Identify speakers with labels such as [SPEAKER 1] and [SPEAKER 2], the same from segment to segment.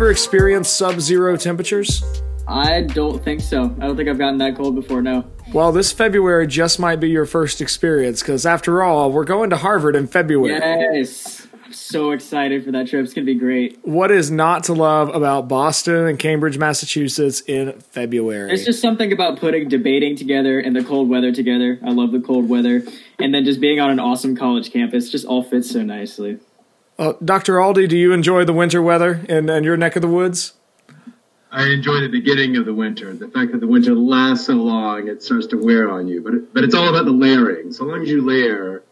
[SPEAKER 1] Ethan, have you ever experienced sub zero temperatures?
[SPEAKER 2] I don't think so. I don't think I've gotten that cold before, no.
[SPEAKER 1] Well, this February just might be your first experience because, after all, we're going to Harvard in February.
[SPEAKER 2] Yes. I'm so excited for that trip. It's going to be great.
[SPEAKER 1] What is not to love about Boston and Cambridge, Massachusetts in February?
[SPEAKER 2] There's just something about putting debating together and the cold weather together. I love the cold weather. And then just being on an awesome college campus just all fits so nicely.
[SPEAKER 1] Uh, Dr. Aldy, do you enjoy the winter weather in, in your neck of the woods?
[SPEAKER 3] I enjoy the beginning of the winter. The fact that the winter lasts so long, it starts to wear on you. But it, but it's all about the layering. So long as you layer,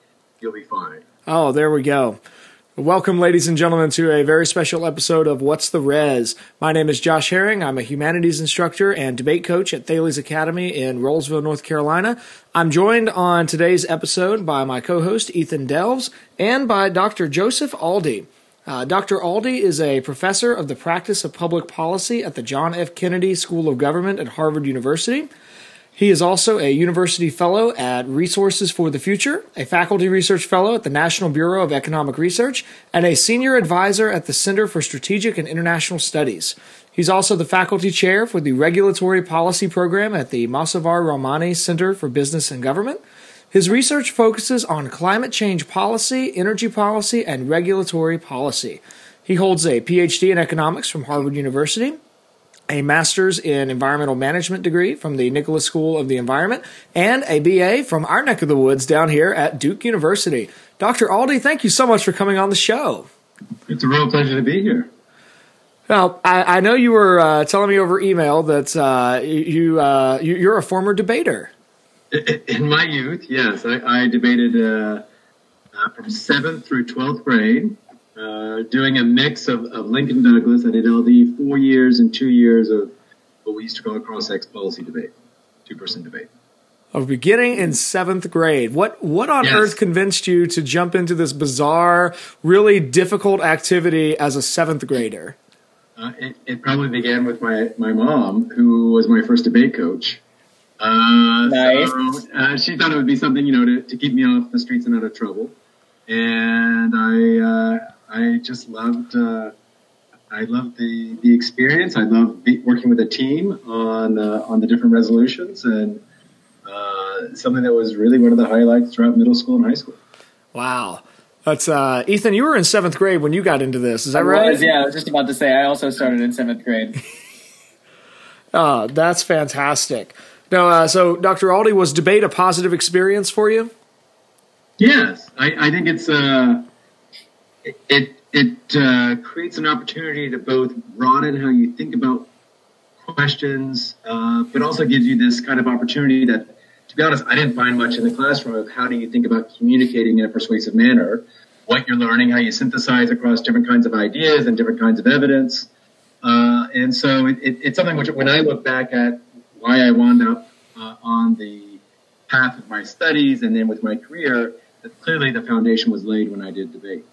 [SPEAKER 3] you'll be fine.
[SPEAKER 1] Oh, there we go. Welcome, ladies and gentlemen, to a very special episode of What's the Res. My name is Josh Herring. I'm a humanities instructor and debate coach at Thales Academy in Rolesville, North Carolina. I'm joined on today's episode by my co-host Ethan Delves and by Dr. Joseph Aldy. Uh, Dr. Aldy is a professor of the practice of public policy at the John F. Kennedy School of Government at Harvard University. He is also a university fellow at Resources for the Future, a faculty research fellow at the National Bureau of Economic Research, and a senior advisor at the Center for Strategic and International Studies. He's also the faculty chair for the Regulatory Policy Program at the Mossavar-Rahmani Center for Business and Government. His research focuses on climate change policy, energy policy, and regulatory policy. He holds a PhD in economics from Harvard University a master's in environmental management degree from the Nicholas School of the Environment, and a BA from our neck of the woods down here at Duke University. Dr. Aldy, thank you so much for coming on the show.
[SPEAKER 3] It's a real pleasure to be here.
[SPEAKER 1] Now, I, I know you were uh, telling me over email that uh, you, uh, you are a former debater.
[SPEAKER 3] In my youth, yes, I, I debated uh, uh, from seventh through twelfth grade uh, doing a mix of, of Lincoln Douglas. I did LD four years and two years of what we used to call a cross ex policy debate, two person debate.
[SPEAKER 1] Of beginning in seventh grade. What what on yes. earth convinced you to jump into this bizarre, really difficult activity as a seventh grader?
[SPEAKER 3] Uh, it, it, probably began with my, my mom, who was my first debate coach. Uh, nice. So, uh, she thought it would be something, you know, to, to keep me off the streets and out of trouble. And I, uh, I just loved uh, I loved the the experience. I loved working with a team on uh, on the different resolutions and uh, something that was really one of the highlights throughout middle school and high school.
[SPEAKER 1] Wow. That's uh, Ethan. You were in seventh grade when you got into this. Is that I right?
[SPEAKER 2] Was, yeah, I was just about to say. I also started in seventh grade.
[SPEAKER 1] uh, that's fantastic. Now, uh, so Dr. Aldy, was debate a positive experience for you?
[SPEAKER 3] Yes, I, I think it's uh, it it uh, creates an opportunity to both broaden how you think about questions, uh, but also gives you this kind of opportunity that, to be honest, I didn't find much in the classroom of how do you think about communicating in a persuasive manner, what you're learning, how you synthesize across different kinds of ideas and different kinds of evidence. Uh, and so it, it, it's something which, when I look back at why I wound up uh, on the path of my studies and then with my career, that clearly the foundation was laid when I did debate.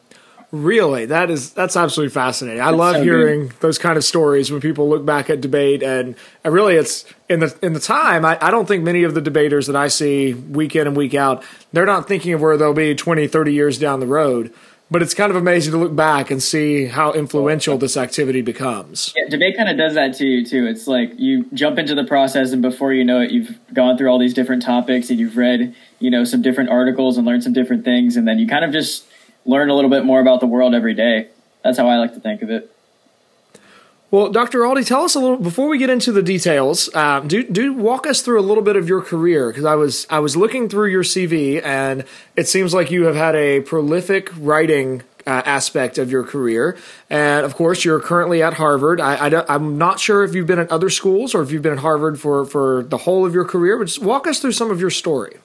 [SPEAKER 1] Really, that is that's absolutely fascinating. I that's love so hearing good. those kind of stories when people look back at debate, and, and really, it's in the in the time. I, I don't think many of the debaters that I see week in and week out, they're not thinking of where they'll be 20, 30 years down the road. But it's kind of amazing to look back and see how influential this activity becomes.
[SPEAKER 2] Yeah, debate kind of does that to you too. It's like you jump into the process, and before you know it, you've gone through all these different topics, and you've read, you know, some different articles and learned some different things, and then you kind of just learn a little bit more about the world every day. That's how I like to think of it.
[SPEAKER 1] Well, Dr. Aldy, tell us a little before we get into the details. Um, do do walk us through a little bit of your career because I was I was looking through your CV and it seems like you have had a prolific writing uh, aspect of your career, and of course you're currently at Harvard. I, I am not sure if you've been at other schools or if you've been at Harvard for for the whole of your career, but just walk us through some of your story.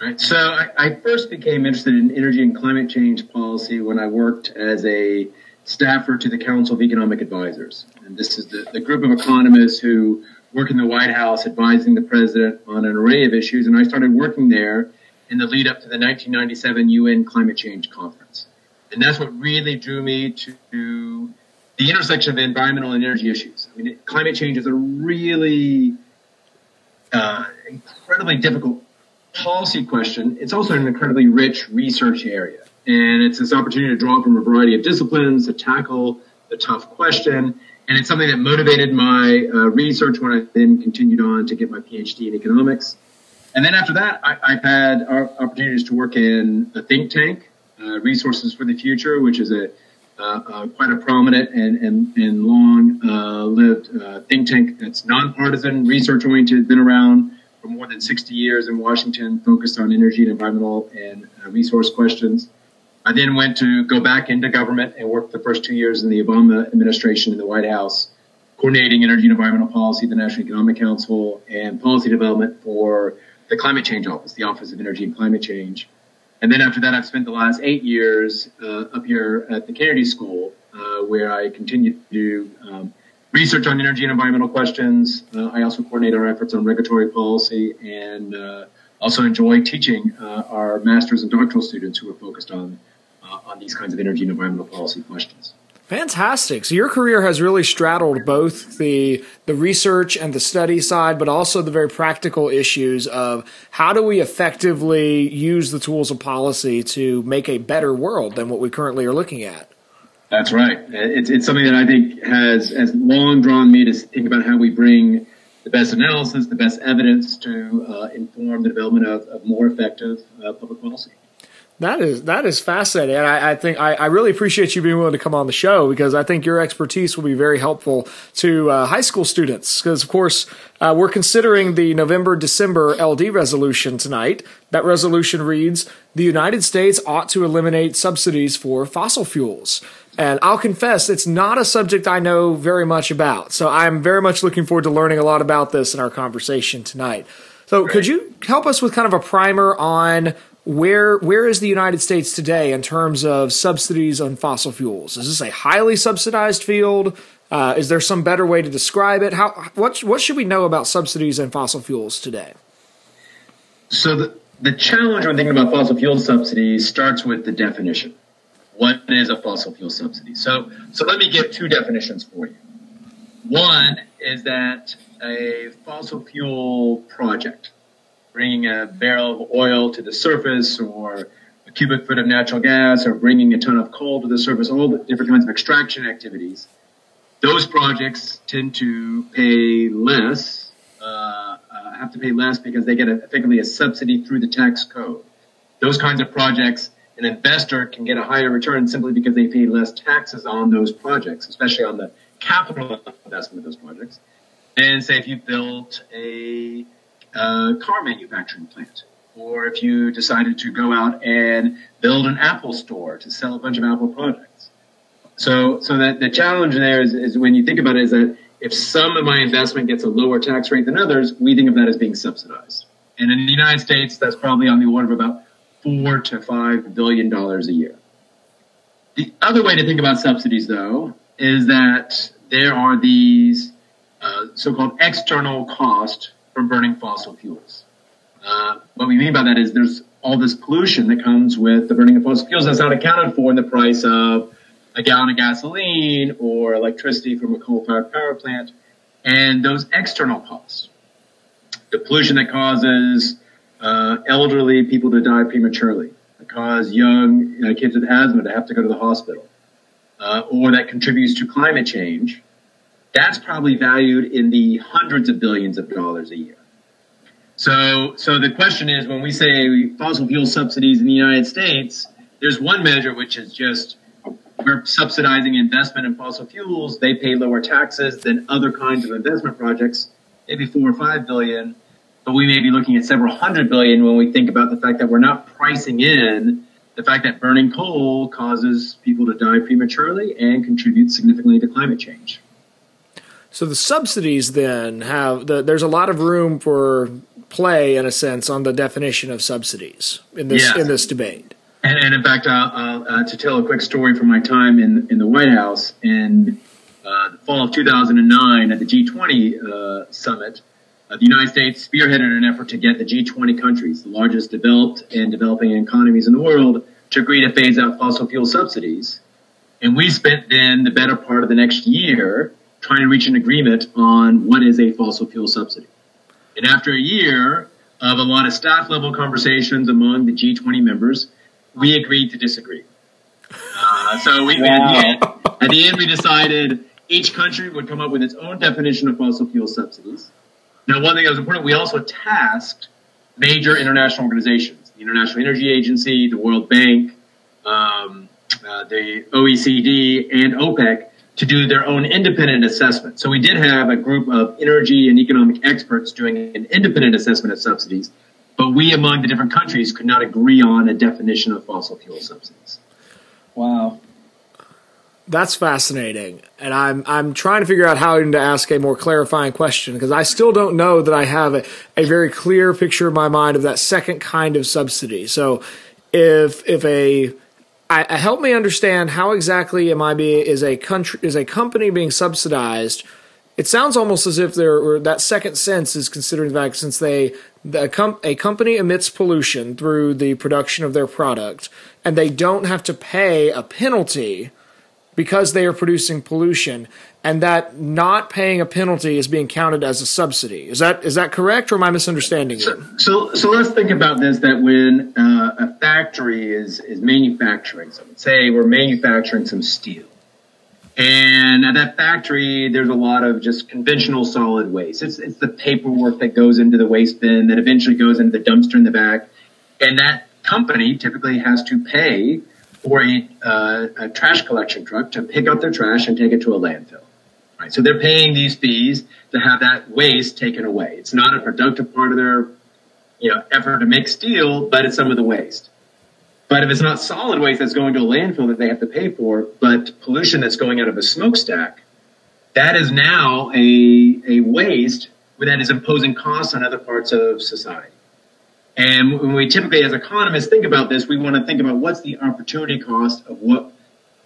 [SPEAKER 3] Right. So I, I, first became interested in energy and climate change policy when I worked as a staffer to the Council of Economic Advisors. And this is the, the group of economists who work in the White House advising the president on an array of issues. And I started working there in the lead up to the 1997 UN Climate Change Conference. And that's what really drew me to the intersection of environmental and energy issues. I mean, climate change is a really uh, incredibly difficult policy question, it's also an incredibly rich research area. And it's this opportunity to draw from a variety of disciplines to tackle the tough question. And it's something that motivated my uh, research when I then continued on to get my PhD in economics. And then after that, I, have had opportunities to work in a think tank, uh, Resources for the Future, which is a uh, uh, quite a prominent and, and, and long uh, lived uh, think tank that's nonpartisan, research oriented, been around for more than 60 years in Washington, focused on energy and environmental and uh, resource questions. I then went to go back into government and worked the first two years in the Obama administration in the White House, coordinating energy and environmental policy, the National Economic Council, and policy development for the Climate Change Office, the Office of Energy and Climate Change. And then after that, I've spent the last eight years uh, up here at the Kennedy School, uh, where I continue to do um, research on energy and environmental questions. Uh, I also coordinate our efforts on regulatory policy and uh, also enjoy teaching uh, our master's and doctoral students who are focused on uh, on these kinds of energy and environmental policy questions.
[SPEAKER 1] Fantastic. So your career has really straddled both the the research and the study side, but also the very practical issues of how do we effectively use the tools of policy to make a better world than what we currently are looking at.
[SPEAKER 3] That's right. It's, it's something that I think has, has long drawn me to think about how we bring the best analysis, the best evidence to uh, inform the development of, of more effective uh, public policy.
[SPEAKER 1] That is that is fascinating, and I, I think I, I, really appreciate you being willing to come on the show because I think your expertise will be very helpful to uh, high school students. Because of course uh, we're considering the November December LD resolution tonight. That resolution reads: The United States ought to eliminate subsidies for fossil fuels. And I'll confess, it's not a subject I know very much about. So I'm very much looking forward to learning a lot about this in our conversation tonight. So, could you help us with kind of a primer on where where is the United States today in terms of subsidies on fossil fuels? Is this a highly subsidized field? Uh, is there some better way to describe it? How what what should we know about subsidies and fossil fuels today?
[SPEAKER 3] So the the challenge when thinking about fossil fuel subsidies starts with the definition. What is a fossil fuel subsidy? So so let me give two definitions for you. One is that a fossil fuel project bringing a barrel of oil to the surface or a cubic foot of natural gas or bringing a ton of coal to the surface, all the different kinds of extraction activities. Those projects tend to pay less, uh, uh, have to pay less because they get a, effectively a subsidy through the tax code. Those kinds of projects, an investor can get a higher return simply because they pay less taxes on those projects, especially on the capital investment of those projects. And say if you built a a car manufacturing plant. Or if you decided to go out and build an Apple store to sell a bunch of Apple products. So, so that the challenge there is, is when you think about it is that if some of my investment gets a lower tax rate than others, we think of that as being subsidized. And in the United States, that's probably on the order of about four to five billion dollars a year. The other way to think about subsidies, though, is that there are these uh, so-called external cost from burning fossil fuels. Uh, what we mean by that is there's all this pollution that comes with the burning of fossil fuels that's not accounted for in the price of a gallon of gasoline or electricity from a coal-fired power plant, and those external costs, the pollution that causes uh, elderly people to die prematurely, that cause young uh, kids with asthma to have to go to the hospital, uh, or that contributes to climate change, that's probably valued in the hundreds of billions of dollars a year. So, so the question is, when we say fossil fuel subsidies in the United States, there's one measure which is just we're subsidizing investment in fossil fuels. They pay lower taxes than other kinds of investment projects, maybe four or five billion, but we may be looking at several hundred billion when we think about the fact that we're not pricing in the fact that burning coal causes people to die prematurely and contributes significantly to climate change.
[SPEAKER 1] So the subsidies then have the, there's a lot of room for play in a sense on the definition of subsidies in this yes. in this debate.
[SPEAKER 3] And, and in fact, uh, to tell a quick story from my time in in the White House in uh, the fall of 2009 at the G20 uh, summit, uh, the United States spearheaded an effort to get the G20 countries, the largest developed and developing economies in the world, to agree to phase out fossil fuel subsidies. And we spent then the better part of the next year trying to reach an agreement on what is a fossil fuel subsidy. And after a year of a lot of staff level conversations among the G20 members, we agreed to disagree. Uh, so we, wow. At the end, we decided each country would come up with its own definition of fossil fuel subsidies. Now, one thing that was important, we also tasked major international organizations, the International Energy Agency, the World Bank, um, uh, the OECD, and OPEC to do their own independent assessment. So we did have a group of energy and economic experts doing an independent assessment of subsidies, but we among the different countries could not agree on a definition of fossil fuel subsidies.
[SPEAKER 2] Wow.
[SPEAKER 1] That's fascinating, and I'm I'm trying to figure out how to ask a more clarifying question because I still don't know that I have a, a very clear picture in my mind of that second kind of subsidy. So, if if a I, I help me understand how exactly am I be is a country is a company being subsidized? It sounds almost as if there or that second sense is considering the fact since they the, com- a company emits pollution through the production of their product and they don't have to pay a penalty because they are producing pollution and that not paying a penalty is being counted as a subsidy. Is that is that correct or am I misunderstanding
[SPEAKER 3] so, it? So so let's think about this that when uh, a factory is is manufacturing something, say we're manufacturing some steel. And at that factory, there's a lot of just conventional solid waste. It's, it's the paperwork that goes into the waste bin that eventually goes into the dumpster in the back. And that company typically has to pay for a, uh, a trash collection truck to pick up their trash and take it to a landfill. Right. So they're paying these fees to have that waste taken away. It's not a productive part of their, you know, effort to make steel, but it's some of the waste. But if it's not solid waste that's going to a landfill that they have to pay for, but pollution that's going out of a smokestack, that is now a, a waste that is imposing costs on other parts of society. And when we typically, as economists, think about this, we want to think about what's the opportunity cost of what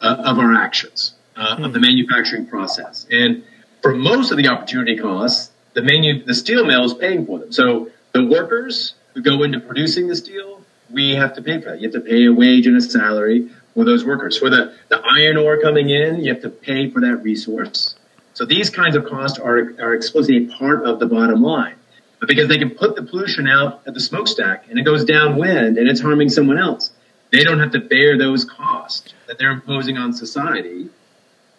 [SPEAKER 3] uh, of our actions uh, of the manufacturing process. And for most of the opportunity costs, the manu- the steel mill is paying for them. So the workers who go into producing the steel, we have to pay for that. You have to pay a wage and a salary for those workers. For the, the iron ore coming in, you have to pay for that resource. So these kinds of costs are, are explicitly part of the bottom line but because they can put the pollution out at the smokestack and it goes downwind and it's harming someone else, they don't have to bear those costs that they're imposing on society,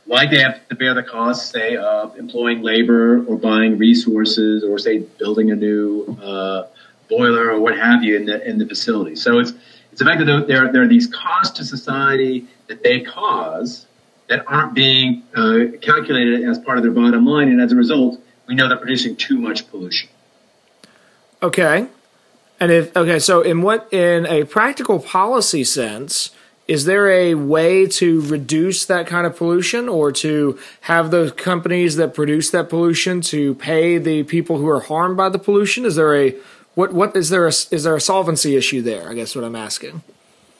[SPEAKER 3] like they have to bear the costs, say, of employing labor or buying resources or, say, building a new uh, boiler or what have you in the in the facility. So it's it's the fact that there there are these costs to society that they cause that aren't being uh, calculated as part of their bottom line, and as a result, we know they're producing too much pollution.
[SPEAKER 1] Okay. And if okay, so in what in a practical policy sense, is there a way to reduce that kind of pollution or to have those companies that produce that pollution to pay the people who are harmed by the pollution? Is there a what what is there a, is there a solvency issue there? I guess what I'm asking.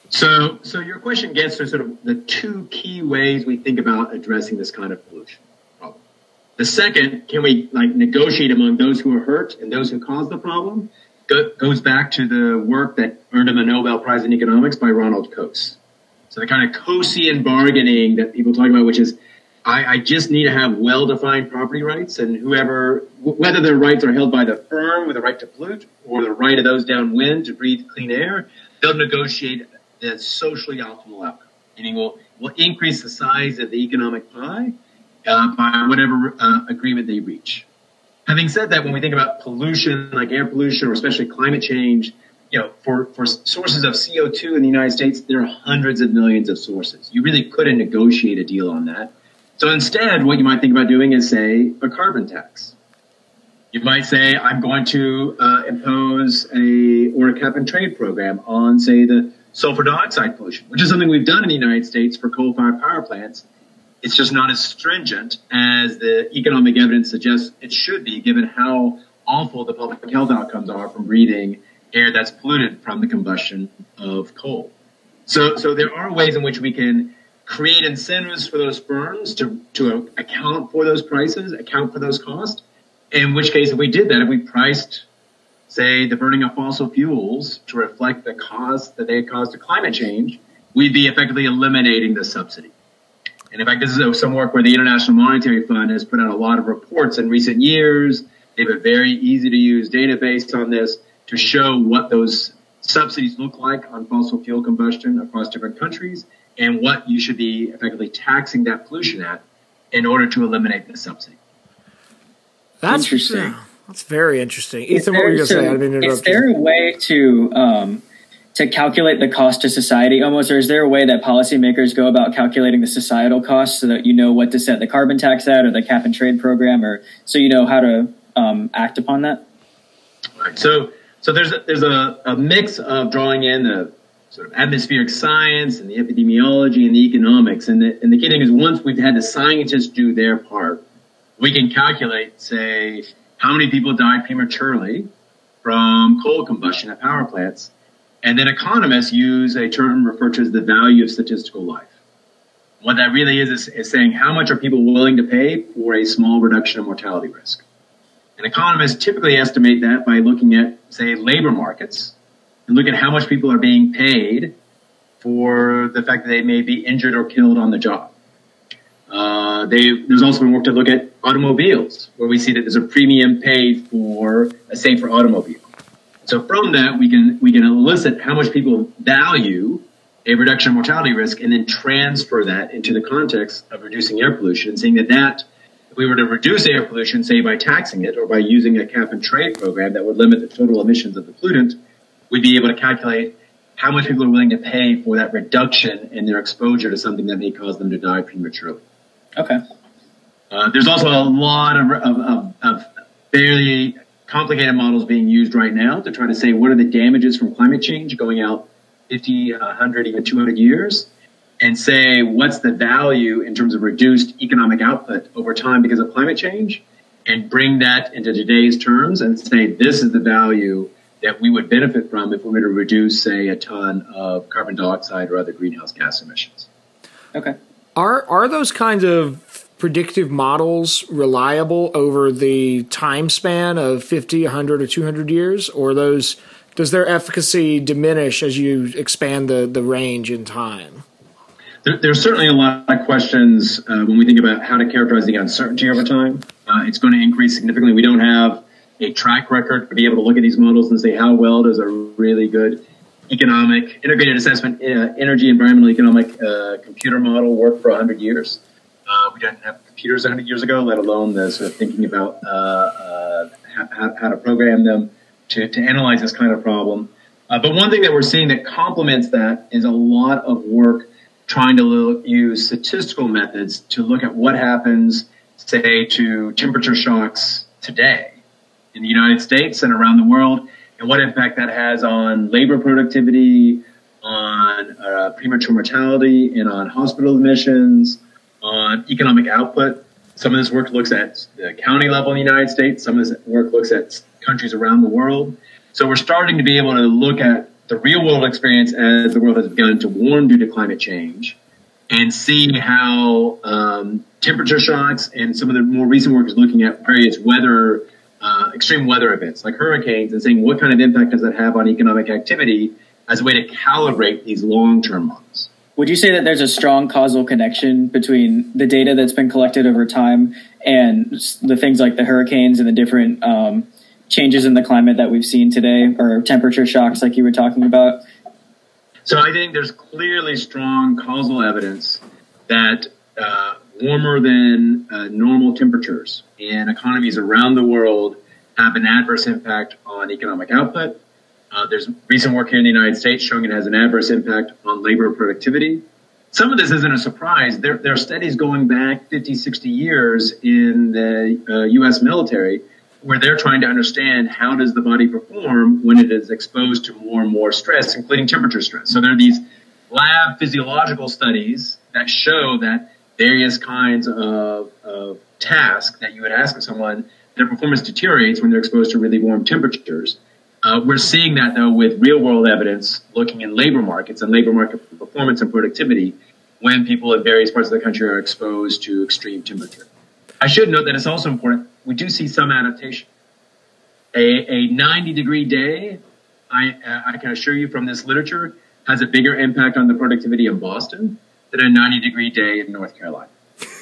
[SPEAKER 3] So, so your question gets to sort of the two key ways we think about addressing this kind of pollution. Problem the second, can we like negotiate among those who are hurt and those who caused the problem? Go, goes back to the work that earned him a Nobel Prize in economics by Ronald Coase. So the kind of Coasean bargaining that people talk about, which is I, I, just need to have well-defined property rights, and whoever, whether their rights are held by the firm with the right to pollute or the right of those downwind to breathe clean air, they'll negotiate the socially optimal outcome. Meaning, we'll, we'll increase the size of the economic pie, uh, by whatever uh, agreement they reach. Having said that, when we think about pollution, like air pollution or especially climate change, you know, for, for sources of CO2 in the United States, there are hundreds of millions of sources. You really couldn't negotiate a deal on that. So instead, what you might think about doing is say a carbon tax. You might say, I'm going to uh, impose a or a cap and trade program on, say, the sulfur dioxide pollution, which is something we've done in the United States for coal-fired power plants it's just not as stringent as the economic evidence suggests it should be, given how awful the public health outcomes are from breathing air that's polluted from the combustion of coal. So, so there are ways in which we can create incentives for those firms to, to account for those prices, account for those costs. In which case, if we did that, if we priced, say, the burning of fossil fuels to reflect the cost that they cause to climate change, we'd be effectively eliminating the subsidy. And in fact, this is some work where the International Monetary Fund has put out a lot of reports in recent years. They have a very easy to use database on this to show what those subsidies look like on fossil fuel combustion across different countries and what you should be effectively taxing that pollution at in order to eliminate the subsidy.
[SPEAKER 1] That's
[SPEAKER 2] Interesting.
[SPEAKER 1] yeah, that's very interesting.
[SPEAKER 2] Is
[SPEAKER 1] Ethan, what were you
[SPEAKER 2] there-
[SPEAKER 1] going to say? I didn't mean to
[SPEAKER 2] Is
[SPEAKER 1] interrupt you.
[SPEAKER 2] a way to um, to calculate the cost to society almost, or is there a way that policymakers go about calculating the societal cost so that you know what to set the carbon tax at or the cap and trade program, or so you know how to um, act upon that?
[SPEAKER 3] Right. So, so there's a, there's a, a mix of drawing in the sort of atmospheric science and the epidemiology and the economics. And the, and the key thing is once we've had the scientists do their part, we can calculate, say, how many people died prematurely from coal combustion at power plants. And then economists use a term referred to as the value of statistical life. What that really is, is, is saying how much are people willing to pay for a small reduction of mortality risk. And economists typically estimate that by looking at, say, labor markets and look at how much people are being paid for the fact that they may be injured or killed on the job. Uh, there's also been work to look at automobiles, where we see that there's a premium paid for a safer automobile. So from that, we can we can elicit how much people value a reduction in mortality risk, and then transfer that into the context of reducing air pollution, and seeing that that we were to reduce air pollution, say by taxing it or by using a cap and trade program that would limit the total emissions of the pollutant, we'd be able to calculate how much people are willing to pay for that reduction in their exposure to something that may cause them to die prematurely.
[SPEAKER 2] Okay.
[SPEAKER 3] Uh, there's also a lot of, of, of, of fairly complicated models being used right now to try to say what are the damages from climate change going out 50, 100, even 200 years, and say what's the value in terms of reduced economic output over time because of climate change, and bring that into today's terms and say this is the value that we would benefit from if we were to reduce, say, a ton of carbon dioxide or other greenhouse gas emissions.
[SPEAKER 2] Okay.
[SPEAKER 1] Are are those kinds of predictive models reliable over the time span of 50, 100 or 200 years or those does their efficacy diminish as you expand the the range in time?
[SPEAKER 3] There, there's certainly a lot of questions uh, when we think about how to characterize the uncertainty over time. Uh, it's going to increase significantly. We don't have a track record to be able to look at these models and say how well does a really good economic integrated assessment uh, energy environmental economic uh, computer model work for 100 years. Uh, we didn't have computers 100 years ago, let alone the sort of thinking about uh, uh, how, how to program them to, to analyze this kind of problem. Uh, but one thing that we're seeing that complements that is a lot of work trying to look, use statistical methods to look at what happens, say, to temperature shocks today in the United States and around the world, and what impact that has on labor productivity, on uh, premature mortality, and on hospital admissions, on economic output. Some of this work looks at the county level in the United States. Some of this work looks at countries around the world. So we're starting to be able to look at the real world experience as the world has begun to warm due to climate change and see how um, temperature shocks and some of the more recent work is looking at various weather, uh, extreme weather events like hurricanes and saying what kind of impact does that have on economic activity as a way to calibrate these long-term models.
[SPEAKER 2] Would you say that there's a strong causal connection between the data that's been collected over time and the things like the hurricanes and the different um, changes in the climate that we've seen today, or temperature shocks, like you were talking about?
[SPEAKER 3] So I think there's clearly strong causal evidence that uh, warmer than uh, normal temperatures in economies around the world have an adverse impact on economic output. Uh, there's recent work here in the United States showing it has an adverse impact on labor productivity. Some of this isn't a surprise. There, there are studies going back 50, 60 years in the uh, U.S. military where they're trying to understand how does the body perform when it is exposed to more and more stress, including temperature stress. So there are these lab physiological studies that show that various kinds of, of tasks that you would ask of someone, their performance deteriorates when they're exposed to really warm temperatures. Uh, we're seeing that though with real world evidence looking in labor markets and labor market performance and productivity when people in various parts of the country are exposed to extreme temperature. I should note that it's also important. We do see some adaptation. A, a 90 degree day, I, uh, I can assure you from this literature, has a bigger impact on the productivity in Boston than a 90 degree day in North Carolina.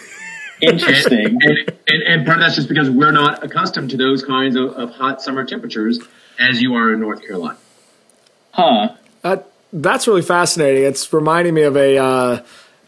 [SPEAKER 2] Interesting.
[SPEAKER 3] And, and, and part of that's just because we're not accustomed to those kinds of, of hot summer temperatures as you are in North Carolina.
[SPEAKER 2] huh.
[SPEAKER 1] Uh, that's really fascinating. It's reminding me of a uh,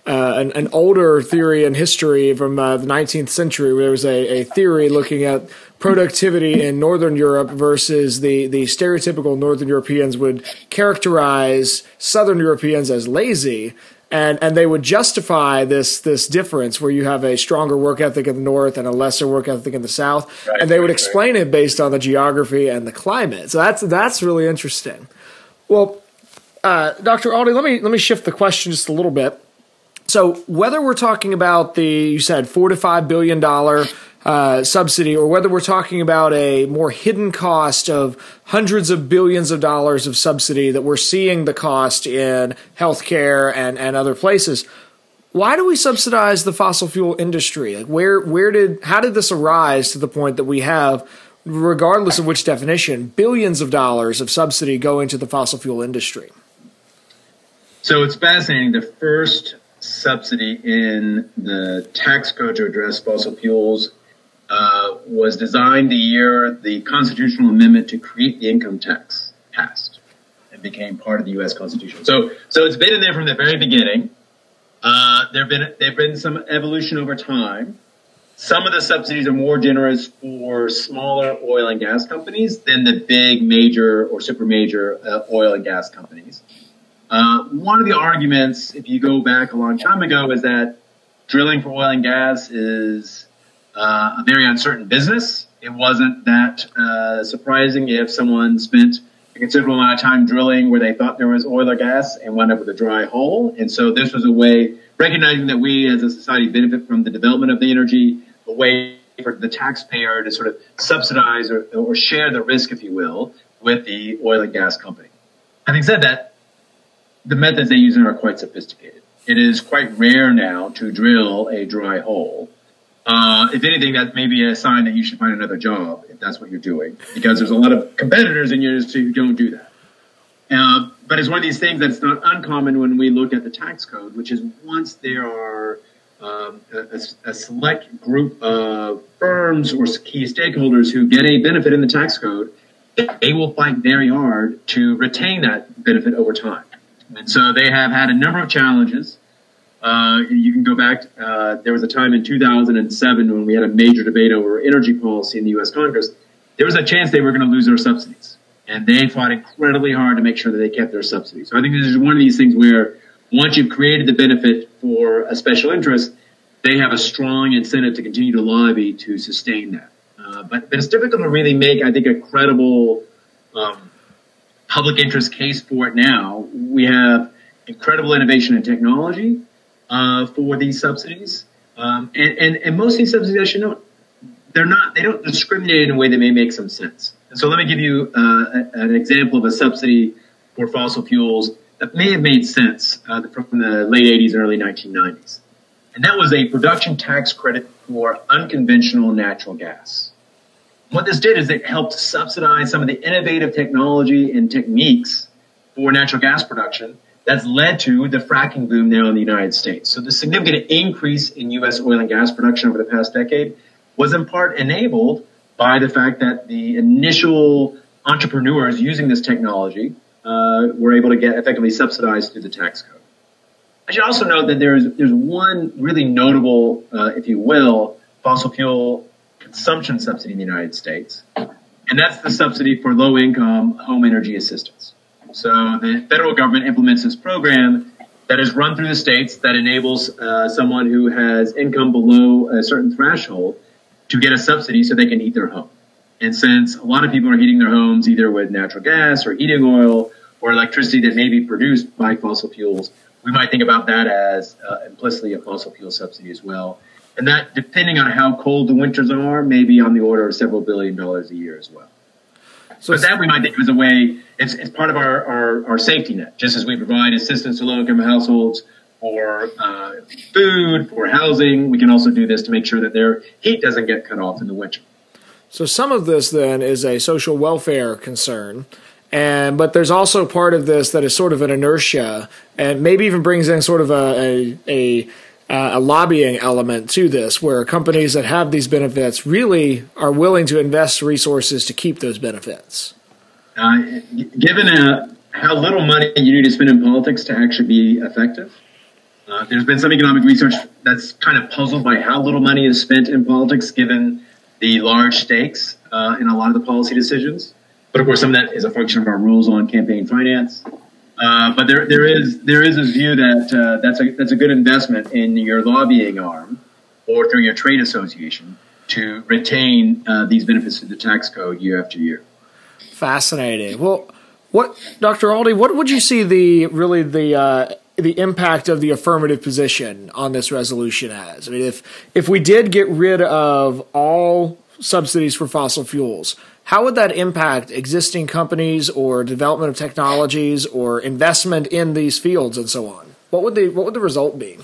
[SPEAKER 1] uh, an, an, older theory in history from uh, the 19th century. Where there was a, a theory looking at productivity in Northern Europe versus the, the stereotypical Northern Europeans would characterize Southern Europeans as lazy. And, and they would justify this this difference where you have a stronger work ethic in the north and a lesser work ethic in the south, right, and they would explain right. it based on the geography and the climate. So that's that's really interesting. Well, uh, Dr. Aldy, let me let me shift the question just a little bit. So whether we're talking about the you said four to five billion dollar uh, subsidy, or whether we're talking about a more hidden cost of hundreds of billions of dollars of subsidy that we're seeing the cost in healthcare and and other places. Why do we subsidize the fossil fuel industry? Like where where did how did this arise to the point that we have regardless of which definition, billions of dollars of subsidy go into the fossil fuel industry.
[SPEAKER 3] So it's fascinating. The first subsidy in the tax code to address fossil fuels uh, was designed the year the constitutional amendment to create the income tax passed and became part of the U.S. Constitution. So, so it's been in there from the very beginning. Uh, there have been there have been some evolution over time. Some of the subsidies are more generous for smaller oil and gas companies than the big major or super major uh, oil and gas companies. Uh, one of the arguments, if you go back a long time ago, is that drilling for oil and gas is uh, a very uncertain business. It wasn't that uh, surprising if someone spent a considerable amount of time drilling where they thought there was oil or gas and wound up with a dry hole. And so this was a way, recognizing that we as a society benefit from the development of the energy, a way for the taxpayer to sort of subsidize or, or share the risk, if you will, with the oil and gas company. Having said that, the methods they use are quite sophisticated. It is quite rare now to drill a dry hole. Uh, if anything, that may be a sign that you should find another job if that's what you're doing, because there's a lot of competitors in your industry who don't do that. Uh, but it's one of these things that's not uncommon when we look at the tax code, which is once there are um, a, a, select group of firms or key stakeholders who get a benefit in the tax code, they will fight very hard to retain that benefit over time. And so they have had a number of challenges. Uh, you can go back. Uh, there was a time in 2007 when we had a major debate over energy policy in the U.S. Congress. There was a chance they were going to lose their subsidies, and they fought incredibly hard to make sure that they kept their subsidies. So I think this is one of these things where once you've created the benefit for a special interest, they have a strong incentive to continue to lobby to sustain that. Uh, but, but it's difficult to really make, I think, a credible um, public interest case for it now. We have incredible innovation in technology uh, for these subsidies, um, and, and and most of these subsidies, I should note, they're not they don't discriminate in a way that may make some sense. And so let me give you uh, an example of a subsidy for fossil fuels that may have made sense uh, from the late 80s and early 1990s. And that was a production tax credit for unconventional natural gas. What this did is it helped subsidize some of the innovative technology and techniques for natural gas production that's led to the fracking boom now in the United States. So the significant increase in U.S. oil and gas production over the past decade was in part enabled by the fact that the initial entrepreneurs using this technology uh, were able to get effectively subsidized through the tax code. I should also note that there's there's one really notable, uh, if you will, fossil fuel consumption subsidy in the United States, and that's the subsidy for low income home energy assistance. So the federal government implements this program that is run through the states that enables uh, someone who has income below a certain threshold to get a subsidy so they can heat their home. And since a lot of people are heating their homes either with natural gas or heating oil or electricity that may be produced by fossil fuels, we might think about that as uh, implicitly a fossil fuel subsidy as well. And that, depending on how cold the winters are, may be on the order of several billion dollars a year as well. So but that we might think as a way, it's, it's part of our, our, our, safety net, just as we provide assistance to low income households for uh, food, for housing. We can also do this to make sure that their heat doesn't get cut off in the winter.
[SPEAKER 1] So some of this then is a social welfare concern. And but there's also part of this that is sort of an inertia, and maybe even brings in sort of a, a, a uh, a lobbying element to this, where companies that have these benefits really are willing to invest resources to keep those benefits.
[SPEAKER 3] Uh, given a how little money you need to spend in politics to actually be effective. Uh, there's been some economic research that's kind of puzzled by how little money is spent in politics given the large stakes uh, in a lot of the policy decisions. But of course, some of that is a function of our rules on campaign finance. Uh, but there, there is there is a view that uh, that's a that's a good investment in your lobbying arm or through your trade association to retain uh, these benefits of the tax code year after year.
[SPEAKER 1] Fascinating. Well, what, Dr. Aldy, what would you see the really the uh, the impact of the affirmative position on this resolution as? I mean, if if we did get rid of all subsidies for fossil fuels, how would that impact existing companies or development of technologies or investment in these fields and so on? What would the what would the result be?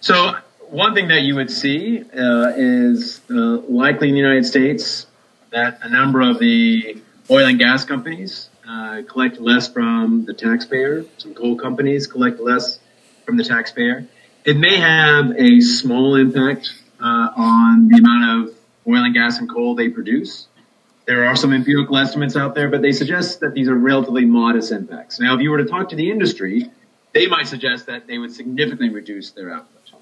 [SPEAKER 3] So one thing that you would see uh, is uh, likely in the United States that a number of the oil and gas companies uh, collect less from the taxpayer. Some coal companies collect less from the taxpayer. It may have a small impact uh, on the amount of oil and gas and coal they produce. There are some empirical estimates out there, but they suggest that these are relatively modest impacts. Now, if you were to talk to the industry, they might suggest that they would significantly reduce their output.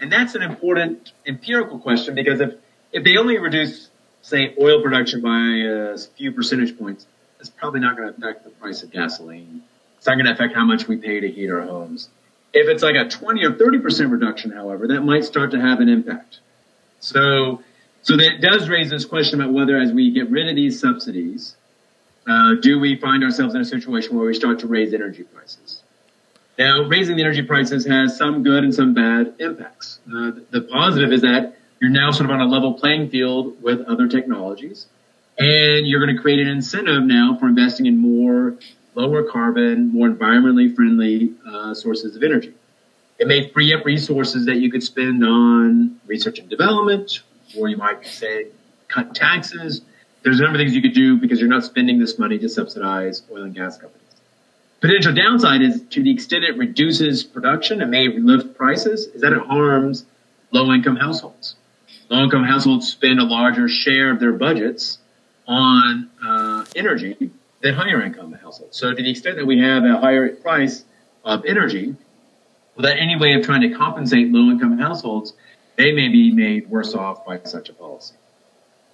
[SPEAKER 3] And that's an important empirical question because if, if they only reduce, say, oil production by a few percentage points, it's probably not going to affect the price of gasoline. It's not going to affect how much we pay to heat our homes. If it's like a 20 or 30% reduction, however, that might start to have an impact. So, so that does raise this question about whether as we get rid of these subsidies, uh, do we find ourselves in a situation where we start to raise energy prices? Now, raising the energy prices has some good and some bad impacts. Uh, the positive is that you're now sort of on a level playing field with other technologies, and you're going to create an incentive now for investing in more lower carbon, more environmentally friendly uh, sources of energy. It may free up resources that you could spend on research and development, or you might say cut taxes. There's a number of things you could do because you're not spending this money to subsidize oil and gas companies. Potential downside is to the extent it reduces production, it may lift prices, is that it harms low income households. Low income households spend a larger share of their budgets on uh, energy than higher income households. So to the extent that we have a higher price of energy, without any way of trying to compensate low income households, they may be made worse off by such a policy.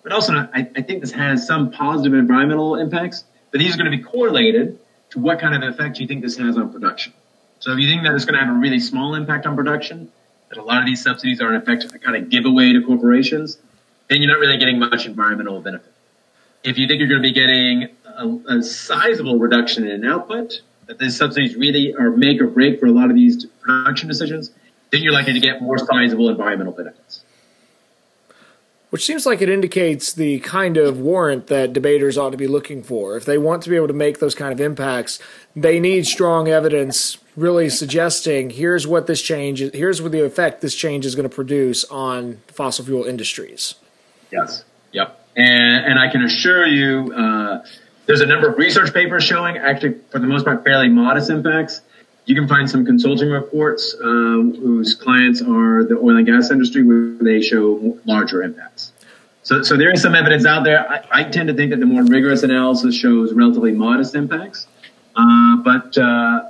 [SPEAKER 3] But also, I, I think this has some positive environmental impacts, but these are going to be correlated to what kind of effect you think this has on production. So if you think that it's going to have a really small impact on production, that a lot of these subsidies are in effect a kind of giveaway to corporations, then you're not really getting much environmental benefit. If you think you're going to be getting a, a sizable reduction in output, that these subsidies really are make or break for a lot of these production decisions, then you're likely to get more sizable environmental benefits
[SPEAKER 1] which seems like it indicates the kind of warrant that debaters ought to be looking for. If they want to be able to make those kind of impacts, they need strong evidence really suggesting here's what this change is, here's what the effect this change is going to produce on fossil fuel industries.
[SPEAKER 3] Yes. Yep. And, and I can assure you, uh, there's a number of research papers showing actually, for the most part, fairly modest impacts. You can find some consulting reports um, whose clients are the oil and gas industry where they show larger impacts. So, so there is some evidence out there. I, I tend to think that the more rigorous analysis shows relatively modest impacts, uh, but uh,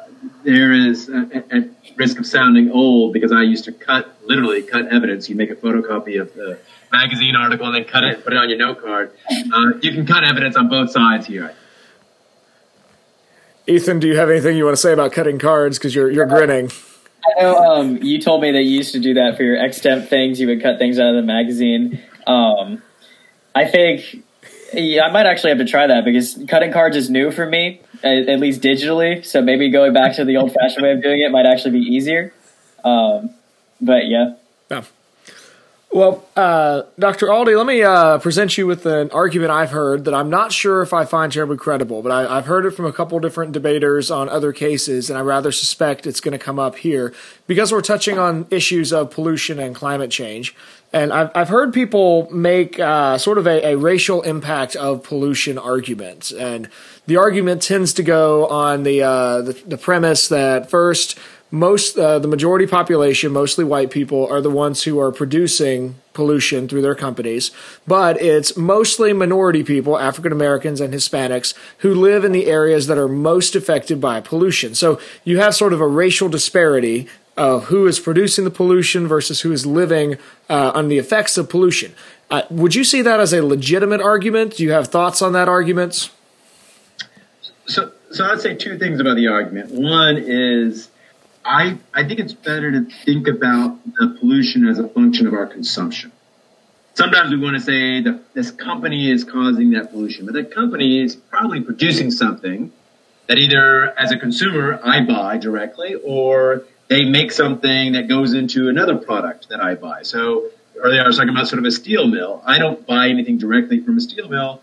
[SPEAKER 3] there is, at risk of sounding old, because I used to cut, literally cut evidence. You make a photocopy of the magazine article and then cut it, put it on your note card. Uh, you can cut evidence on both sides here.
[SPEAKER 1] Ethan, do you have anything you want to say about cutting cards? Because you're you're grinning.
[SPEAKER 2] I know um, you told me that you used to do that for your extemp things. You would cut things out of the magazine. Um, I think yeah, I might actually have to try that because cutting cards is new for me, at, at least digitally. So maybe going back to the old fashioned way of doing it might actually be easier. Um, but yeah.
[SPEAKER 1] yeah. Well, uh, Dr. Aldy, let me uh, present you with an argument I've heard that I'm not sure if I find terribly credible, but I, have heard it from a couple different debaters on other cases, and I rather suspect it's going to come up here because we're touching on issues of pollution and climate change. And I've, I've heard people make uh, sort of a, a racial impact of pollution argument, and the argument tends to go on the, uh, the, the premise that first most uh, the majority population, mostly white people, are the ones who are producing pollution through their companies, but it's mostly minority people, African Americans and Hispanics, who live in the areas that are most affected by pollution. So you have sort of a racial disparity of who is producing the pollution versus who is living uh, on the effects of pollution. Uh, would you see that as a legitimate argument? Do you have thoughts on that argument?
[SPEAKER 3] So, so I'd say two things about the argument. One is I, I think it's better to think about the pollution as a function of our consumption. Sometimes we want to say that this company is causing that pollution, but that company is probably producing something that either as a consumer I buy directly or they make something that goes into another product that I buy. So earlier I was talking about sort of a steel mill. I don't buy anything directly from a steel mill,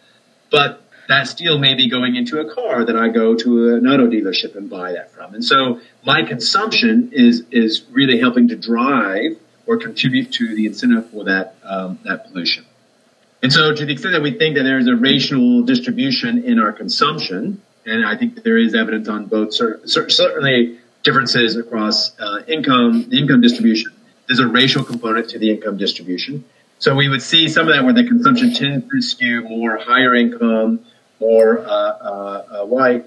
[SPEAKER 3] but that steel may be going into a car that I go to an auto dealership and buy that from. And so my consumption is is really helping to drive or contribute to the incentive for that um, that pollution. And so to the extent that we think that there is a racial distribution in our consumption, and I think there is evidence on both certainly differences across uh, income, the income distribution. There's a racial component to the income distribution. So we would see some of that where the consumption tends to skew more higher income, more uh, uh, uh, white.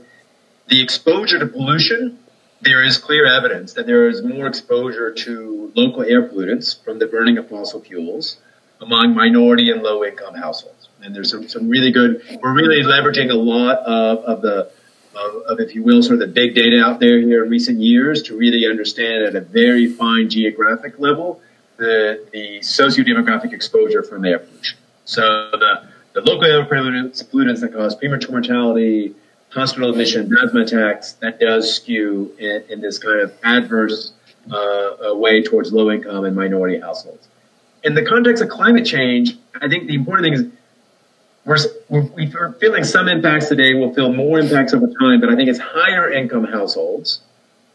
[SPEAKER 3] The exposure to pollution, there is clear evidence that there is more exposure to local air pollutants from the burning of fossil fuels among minority and low income households. And there's some, some really good, we're really leveraging a lot of, of the, of, of, if you will, sort of the big data out there here in recent years to really understand at a very fine geographic level the, the socio-demographic exposure from air pollution. So the, the local air pollutants, pollutants that cause premature mortality, hospital admission, asthma attacks, that does skew in, in this kind of adverse uh, way towards low income and minority households. In the context of climate change, I think the important thing is we're, we're feeling some impacts today. We'll feel more impacts over time, but I think it's higher income households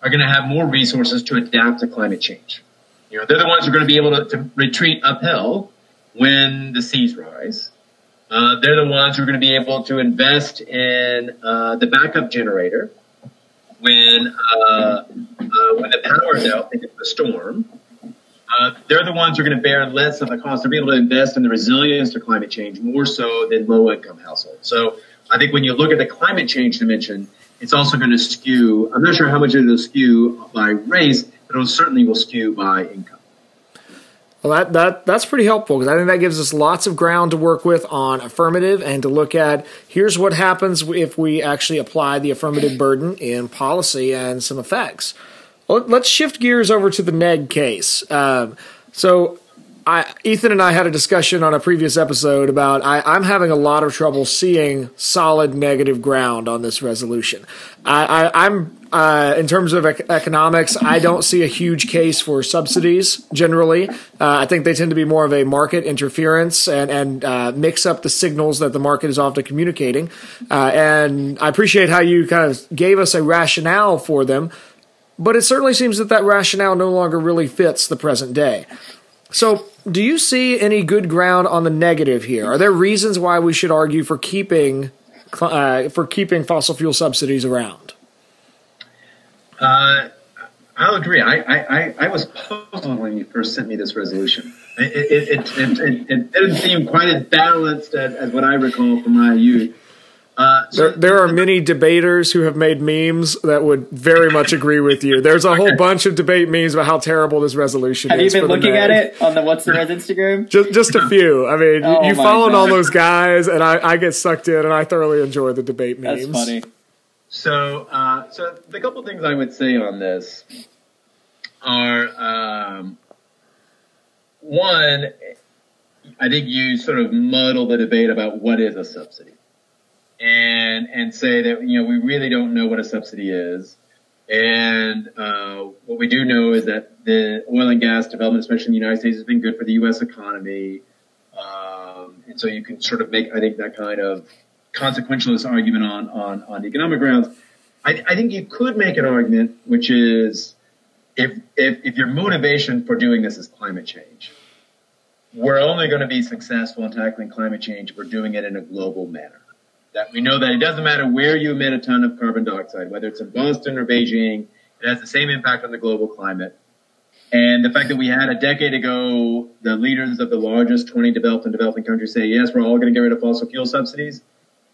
[SPEAKER 3] are going to have more resources to adapt to climate change. You know, they're the ones who are going to be able to, to retreat uphill when the seas rise. Uh, they're the ones who are going to be able to invest in uh, the backup generator when uh, uh when the power is out, think of the storm. Uh, they're the ones who are going to bear less of the cost. They're able to invest in the resilience to climate change more so than low income households. So I think when you look at the climate change dimension, it's also going to skew. I'm not sure how much it'll skew by race, but it certainly will skew by income.
[SPEAKER 1] Well, that, that that's pretty helpful because I think that gives us lots of ground to work with on affirmative and to look at here's what happens if we actually apply the affirmative burden in policy and some effects. Let's shift gears over to the neg case. Um, so I, Ethan and I had a discussion on a previous episode about I, am having a lot of trouble seeing solid negative ground on this resolution. I, am uh, in terms of ec- economics, I don't see a huge case for subsidies generally. Uh, I think they tend to be more of a market interference and, and uh, mix up the signals that the market is often communicating. Uh, and I appreciate how you kind of gave us a rationale for them, but it certainly seems that that rationale no longer really fits the present day. So, do you see any good ground on the negative here? Are there reasons why we should argue for keeping uh, for keeping fossil fuel subsidies around?
[SPEAKER 3] Uh, I'll agree. I, I, I was puzzled when you first sent me this resolution. It, it, it, it, didn't seem quite as balanced as, as what I recall from my youth.
[SPEAKER 1] Uh, there, there, are many debaters who have made memes that would very much agree with you. There's a whole bunch of debate memes about how terrible this resolution
[SPEAKER 2] have
[SPEAKER 1] is.
[SPEAKER 2] Have you been looking at it on the What's the Res Instagram?
[SPEAKER 1] Just, just a few. I mean, oh you followed all those guys, and I, I, get sucked in, and I thoroughly enjoy the debate memes.
[SPEAKER 2] That's funny.
[SPEAKER 3] So, uh, so the couple things I would say on this are um, one. I think you sort of muddle the debate about what is a subsidy and and say that you know we really don't know what a subsidy is. And uh, what we do know is that the oil and gas development, especially in the United States, has been good for the U.S. economy. Um, and so you can sort of make, I think, that kind of consequentialist argument on on, on economic grounds. I, I think you could make an argument, which is if, if if your motivation for doing this is climate change, we're only going to be successful in tackling climate change if we're doing it in a global manner that we know that it doesn't matter where you emit a ton of carbon dioxide, whether it's in Boston or Beijing, It has the same impact on the global climate. And the fact that we had a decade ago, the leaders of the largest 20 developed and developing countries say, yes, we're all going to get rid of fossil fuel subsidies,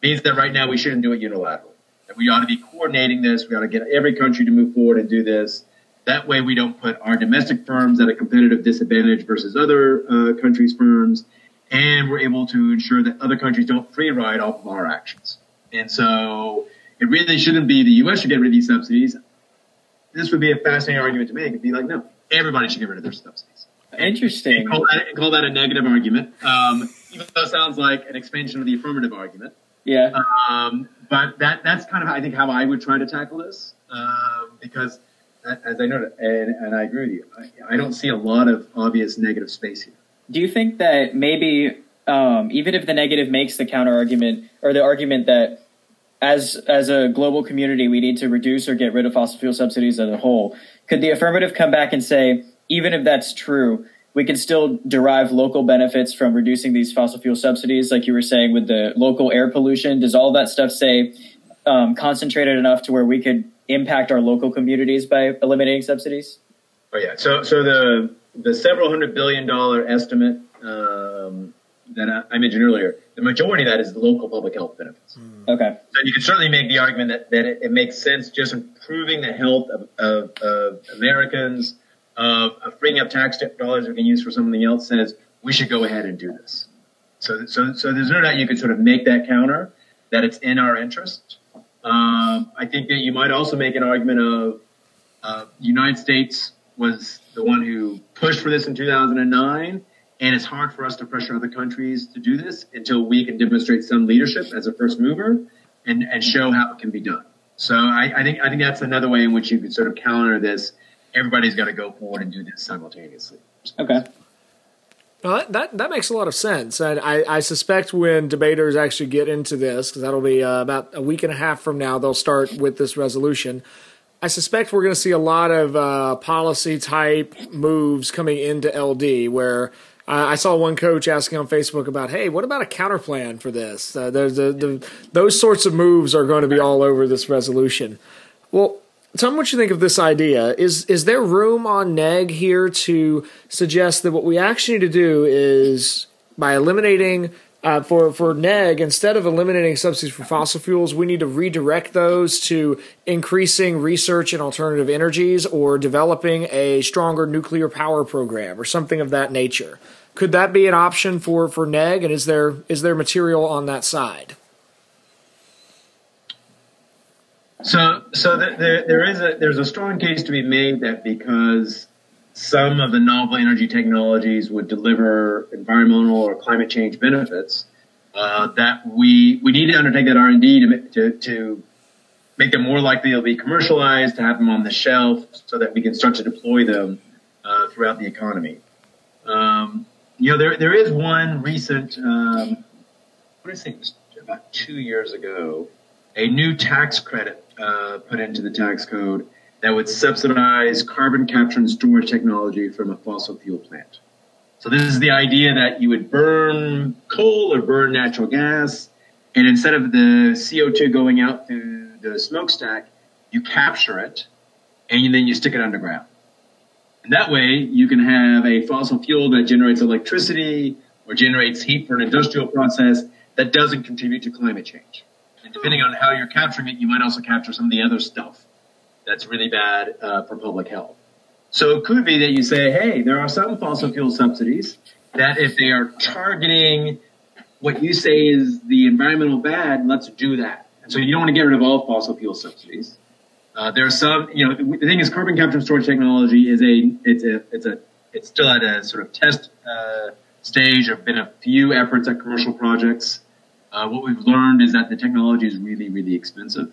[SPEAKER 3] means that right now we shouldn't do it unilaterally. That we ought to be coordinating this. We ought to get every country to move forward and do this. That way we don't put our domestic firms at a competitive disadvantage versus other uh, countries' firms. And we're able to ensure that other countries don't free ride off of our actions. And so it really shouldn't be the U.S. should get rid of these subsidies. This would be a fascinating argument to make. It'd be like, no, everybody should get rid of their subsidies.
[SPEAKER 2] Interesting.
[SPEAKER 3] And call that, call that a negative argument, um, even though it sounds like an expansion of the affirmative argument.
[SPEAKER 2] Yeah.
[SPEAKER 3] Um, but that that's kind of I think how I would try to tackle this um, because as I noted, and, and I agree with you, I, I, don't see a lot of obvious negative space here.
[SPEAKER 2] Do you think that maybe um, even if the negative makes the counter argument or the argument that as as a global community we need to reduce or get rid of fossil fuel subsidies as a whole, could the affirmative come back and say even if that's true, we can still derive local benefits from reducing these fossil fuel subsidies, like you were saying with the local air pollution. Does all that stuff say um, concentrated enough to where we could impact our local communities by eliminating subsidies?
[SPEAKER 3] Oh yeah. So so the the several hundred billion dollar estimate um, that I, I, mentioned earlier, the majority of that is the local public health benefits.
[SPEAKER 2] Mm. Okay.
[SPEAKER 3] So you can certainly make the argument that, that it, it makes sense just improving the health of, of, of Americans of, of freeing up tax dollars we can use for something else says we should go ahead and do this. So, so, so there's no doubt you could sort of make that counter that it's in our interest. Um, I think that you might also make an argument of uh, United States was the one who pushed for this in 2009, and it's hard for us to pressure other countries to do this until we can demonstrate some leadership as a first mover and, and show how it can be done. So I, I think I think that's another way in which you could sort of counter this everybody's got to go forward and do this simultaneously.
[SPEAKER 2] Okay.
[SPEAKER 1] Well, that, that, that makes a lot of sense. And I, I suspect when debaters actually get into this, because that'll be uh, about a week and a half from now, they'll start with this resolution. I suspect we're going to see a lot of uh, policy type moves coming into LD where uh, I saw one coach asking on Facebook about, hey, what about a counter plan for this? Uh, the, the, those sorts of moves are going to be all over this resolution. Well, tell me what you think of this idea. Is is there room on NEG here to suggest that what we actually need to do is by eliminating uh, for for NEG instead of eliminating subsidies for fossil fuels, we need to redirect those to increasing research in alternative energies or developing a stronger nuclear power program or something of that nature. Could that be an option for for NEG? And is there is there material on that side?
[SPEAKER 3] So, so there, there is a there's a strong case to be made that because some of the novel energy technologies would deliver environmental or climate change benefits, uh, that we we need to undertake that R and D to, to to make them more likely to be commercialized, to have them on the shelf, so that we can start to deploy them uh, throughout the economy. Um, you know, there there is one recent, um, what I think, about two years ago, a new tax credit uh, put into the tax code that would subsidize carbon capture and storage technology from a fossil fuel plant. So this is the idea that you would burn coal or burn natural gas, and instead of the CO2 going out through the smokestack, you capture it, and then you stick it underground. And that way, you can have a fossil fuel that generates electricity or generates heat for an industrial process that doesn't contribute to climate change. And depending on how you're capturing it, you might also capture some of the other stuff that's really bad uh, for public health. So it could be that you say, hey, there are some fossil fuel subsidies that if they are targeting what you say is the environmental bad, let's do that. And so you don't want to get rid of all fossil fuel subsidies. Uh, there are some, you know, the thing is carbon capture and storage technology is a, it's a, it's a, it's still at a sort of test uh, stage. There have been a few efforts at commercial projects. Uh, what we've learned is that the technology is really, really expensive.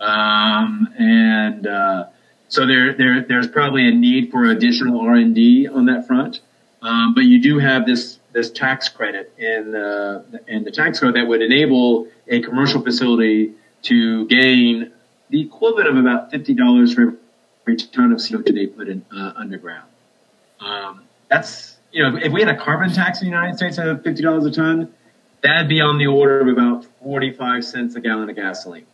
[SPEAKER 3] Um, and, uh, so there, there, there's probably a need for additional R&D on that front. Um, but you do have this, this tax credit in, uh, in the tax code that would enable a commercial facility to gain the equivalent of about $50 for every ton of CO2 they put in, uh, underground. Um, that's, you know, if we had a carbon tax in the United States of $50 a ton, that'd be on the order of about 45 cents a gallon of gasoline.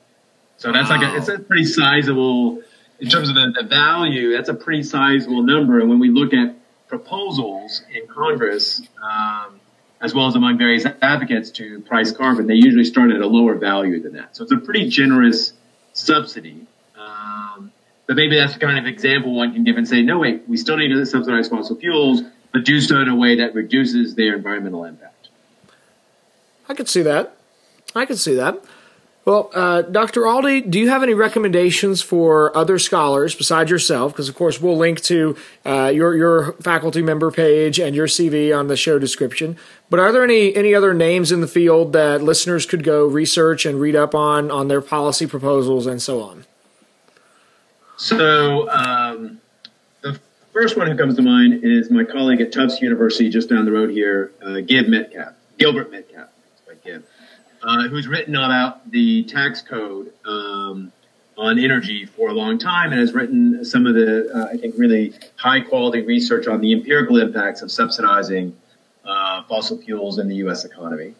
[SPEAKER 3] So that's wow. like a, it's a pretty sizable in terms of the, the value, that's a pretty sizable number. And when we look at proposals in Congress, um, as well as among various advocates to price carbon, they usually start at a lower value than that. So it's a pretty generous subsidy. Um, but maybe that's the kind of example one can give and say, no, wait, we still need to subsidize fossil fuels, but do so in a way that reduces their environmental impact.
[SPEAKER 1] I could see that. I could see that. Well, uh, Dr. Aldy, do you have any recommendations for other scholars besides yourself? Because, of course, we'll link to uh, your your faculty member page and your CV on the show description. But are there any any other names in the field that listeners could go research and read up on on their policy proposals and so on?
[SPEAKER 3] So, um, the first one who comes to mind is my colleague at Tufts University, just down the road here, uh, Gib Metcalf, Gilbert Metcalf, uh, who's written about the tax code um, on energy for a long time and has written some of the, uh, I think, really high quality research on the empirical impacts of subsidizing uh, fossil fuels in the U.S. economy.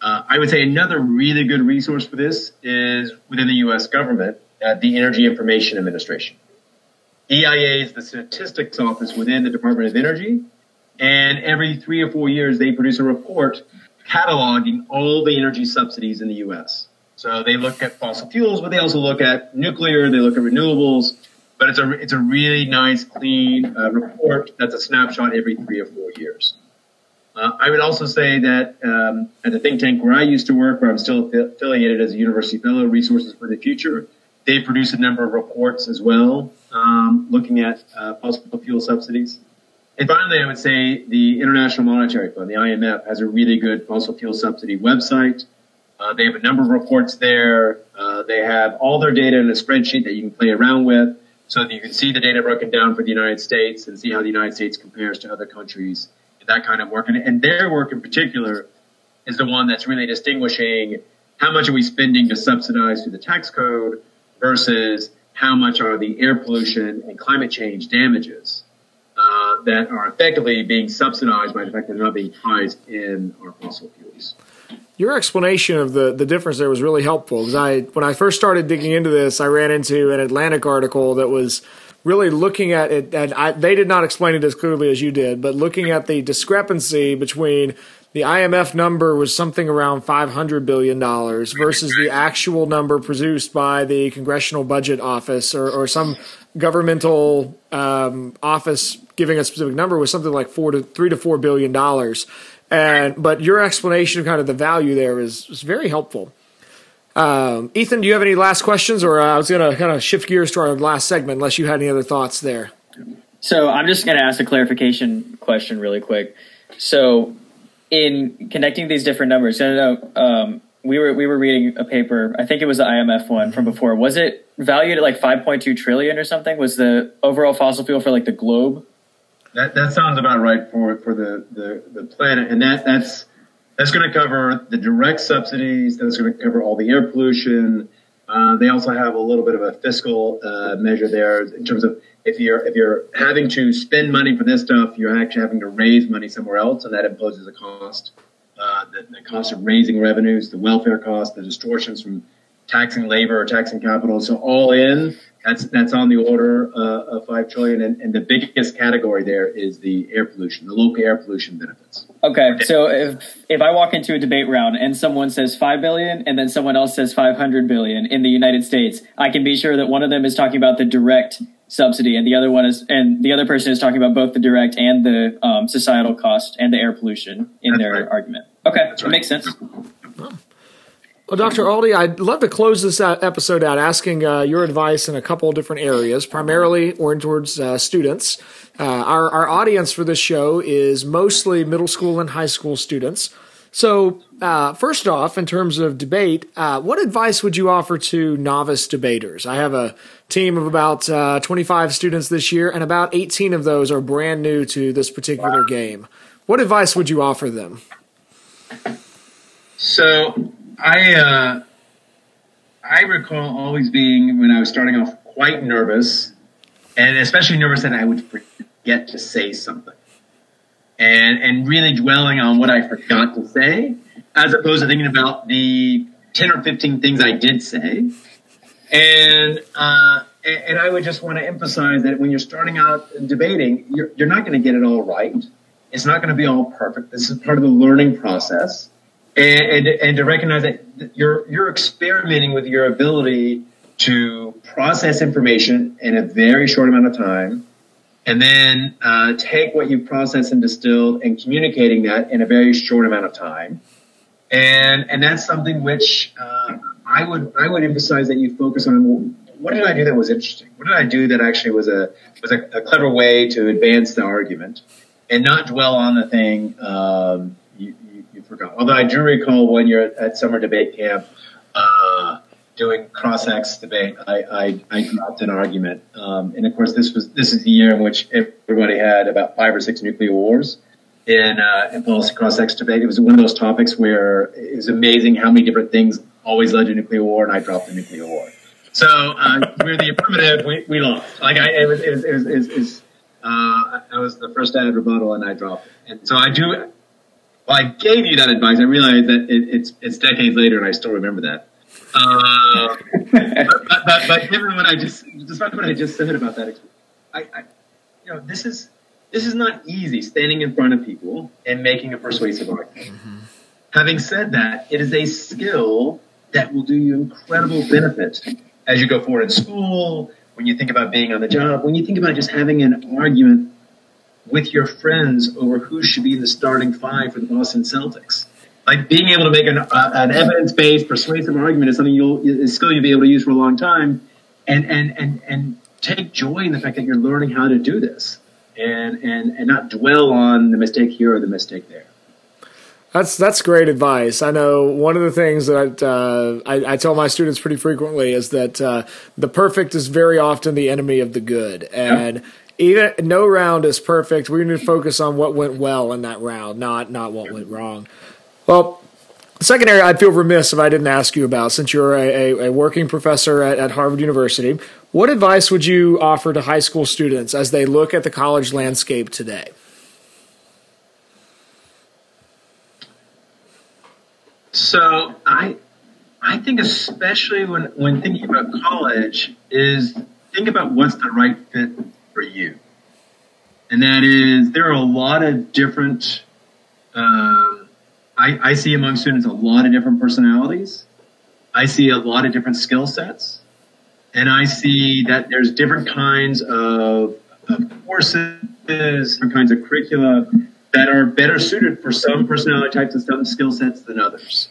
[SPEAKER 3] Uh, I would say another really good resource for this is within the U.S. government, at the Energy Information Administration. EIA is the statistics office within the Department of Energy, and every three or four years they produce a report cataloging all the energy subsidies in the U.S. So they look at fossil fuels, but they also look at nuclear, they look at renewables. But it's a it's a really nice, clean uh, report that's a snapshot every three or four years. Uh, I would also say that um, at the think tank where I used to work, where I'm still affiliated as a university fellow, Resources for the Future, they produce a number of reports as well, um, looking at uh, fossil fuel subsidies. And finally, I would say the International Monetary Fund, the IMF, has a really good fossil fuel subsidy website. Uh, they have a number of reports there. Uh, they have all their data in a spreadsheet that you can play around with so that you can see the data broken down for the United States and see how the United States compares to other countries in that kind of work. And, and their work in particular is the one that's really distinguishing how much are we spending to subsidize through the tax code versus how much are the air pollution and climate change damages uh, that are effectively being subsidized by the fact that they're not being priced in our fossil fuels.
[SPEAKER 1] Your explanation of the, the difference there was really helpful because I when I first started digging into this, I ran into an Atlantic article that was really looking at it, and I, they did not explain it as clearly as you did, but looking at the discrepancy between the IMF number was something around $500 billion versus the actual number produced by the Congressional Budget Office or, or some governmental um, office giving a specific number was something like four to three to four billion dollars. And but your explanation of kind of the value there is, is very helpful. Um, Ethan, do you have any last questions, or uh, I was going to kind of shift gears to our last segment, unless you had any other thoughts there.
[SPEAKER 2] So I'm just going to ask a clarification question really quick. So in connecting these different numbers, I know um, we were we were reading a paper. I think it was the IMF one from before. Was it valued at like 5.2 trillion or something? Was the overall fossil fuel for like the globe?
[SPEAKER 3] That that sounds about right for for the the, the planet, and that that's that's going to cover the direct subsidies. That's going to cover all the air pollution. Uh, they also have a little bit of a fiscal uh, measure there in terms of if you're if you're having to spend money for this stuff, you're actually having to raise money somewhere else, and that imposes a cost. Uh, the, the cost of raising revenues, the welfare cost, the distortions from taxing labor or taxing capital. So all in, that's that's on the order uh, of five trillion, and, and, the biggest category there is the air pollution, the local air pollution benefits.
[SPEAKER 2] Okay, so if if I walk into a debate round and someone says five billion, and then someone else says five hundred billion in the United States, I can be sure that one of them is talking about the direct subsidy, and the other one is, and the other person is talking about both the direct and the um, societal cost and the air pollution in that's their right. argument. Okay, right. that makes sense.
[SPEAKER 1] Well, Dr. Aldy, I'd love to close this episode out asking uh, your advice in a couple of different areas, primarily oriented towards uh, students. Uh, our, our audience for this show is mostly middle school and high school students. So, uh, first off, in terms of debate, uh, what advice would you offer to novice debaters? I have a team of about uh, 25 students this year, and about 18 of those are brand new to this particular game. What advice would you offer them?
[SPEAKER 3] So, I uh, I recall always being when I was starting off quite nervous, and especially nervous that I would forget to say something, and and really dwelling on what I forgot to say, as opposed to thinking about the ten or fifteen things I did say, and uh, and I would just want to emphasize that when you're starting out debating, you're, you're not going to get it all right. It's not going to be all perfect. This is part of the learning process. And, and, and to recognize that you're, you're experimenting with your ability to process information in a very short amount of time and then uh, take what you've processed and distilled and communicating that in a very short amount of time. And, and that's something which uh, I would I would emphasize that you focus on what did I do that was interesting? What did I do that actually was a was a, a clever way to advance the argument, and not dwell on the thing um, you, you, you, forgot. Although I do recall one year at summer debate camp. Uh, doing cross-ex debate, I, I, I dropped an argument, um, and of course this was this is the year in which everybody had about five or six nuclear wars in uh, in policy cross-ex debate. It was one of those topics where it was amazing how many different things always led to nuclear war, and I dropped the nuclear war. So uh, we're the affirmative. We, we lost. Like I, it was, it was, it was, it was, uh, I was the first aff rebuttal, and I dropped it. And so I do. Well, I gave you that advice. I realized that it, it's it's decades later, and I still remember that. Uh, but, but, but, given what I just, despite what I just said about that, I, I, you know, this is this is not easy. Standing in front of people and making a persuasive argument. Mm-hmm. Having said that, it is a skill that will do you incredible benefit as you go forward in school, when you think about being on the job, when you think about just having an argument with your friends over who should be in the starting five for the Boston Celtics. Like being able to make an, uh, an evidence-based, persuasive argument is something you'll is skill you'll be able to use for a long time, and and and and take joy in the fact that you're learning how to do this, and and and not dwell on the mistake here or the mistake there.
[SPEAKER 1] That's that's great advice. I know one of the things that uh, I, I, tell my students pretty frequently is that uh, the perfect is very often the enemy of the good, and. Even no round is perfect. We need to focus on what went well in that round, not not what went wrong. Well, second area I'd feel remiss if I didn't ask you about, since you're a, a, a working professor at, at Harvard University, what advice would you offer to high school students as they look at the college landscape today?
[SPEAKER 3] So I I think especially when when thinking about college is think about what's the right fit for you, and that is there are a lot of different. Um, I, I see among students a lot of different personalities. I see a lot of different skill sets, and I see that there's different kinds of, of courses, different kinds of curricula that are better suited for some personality types and some skill sets than others.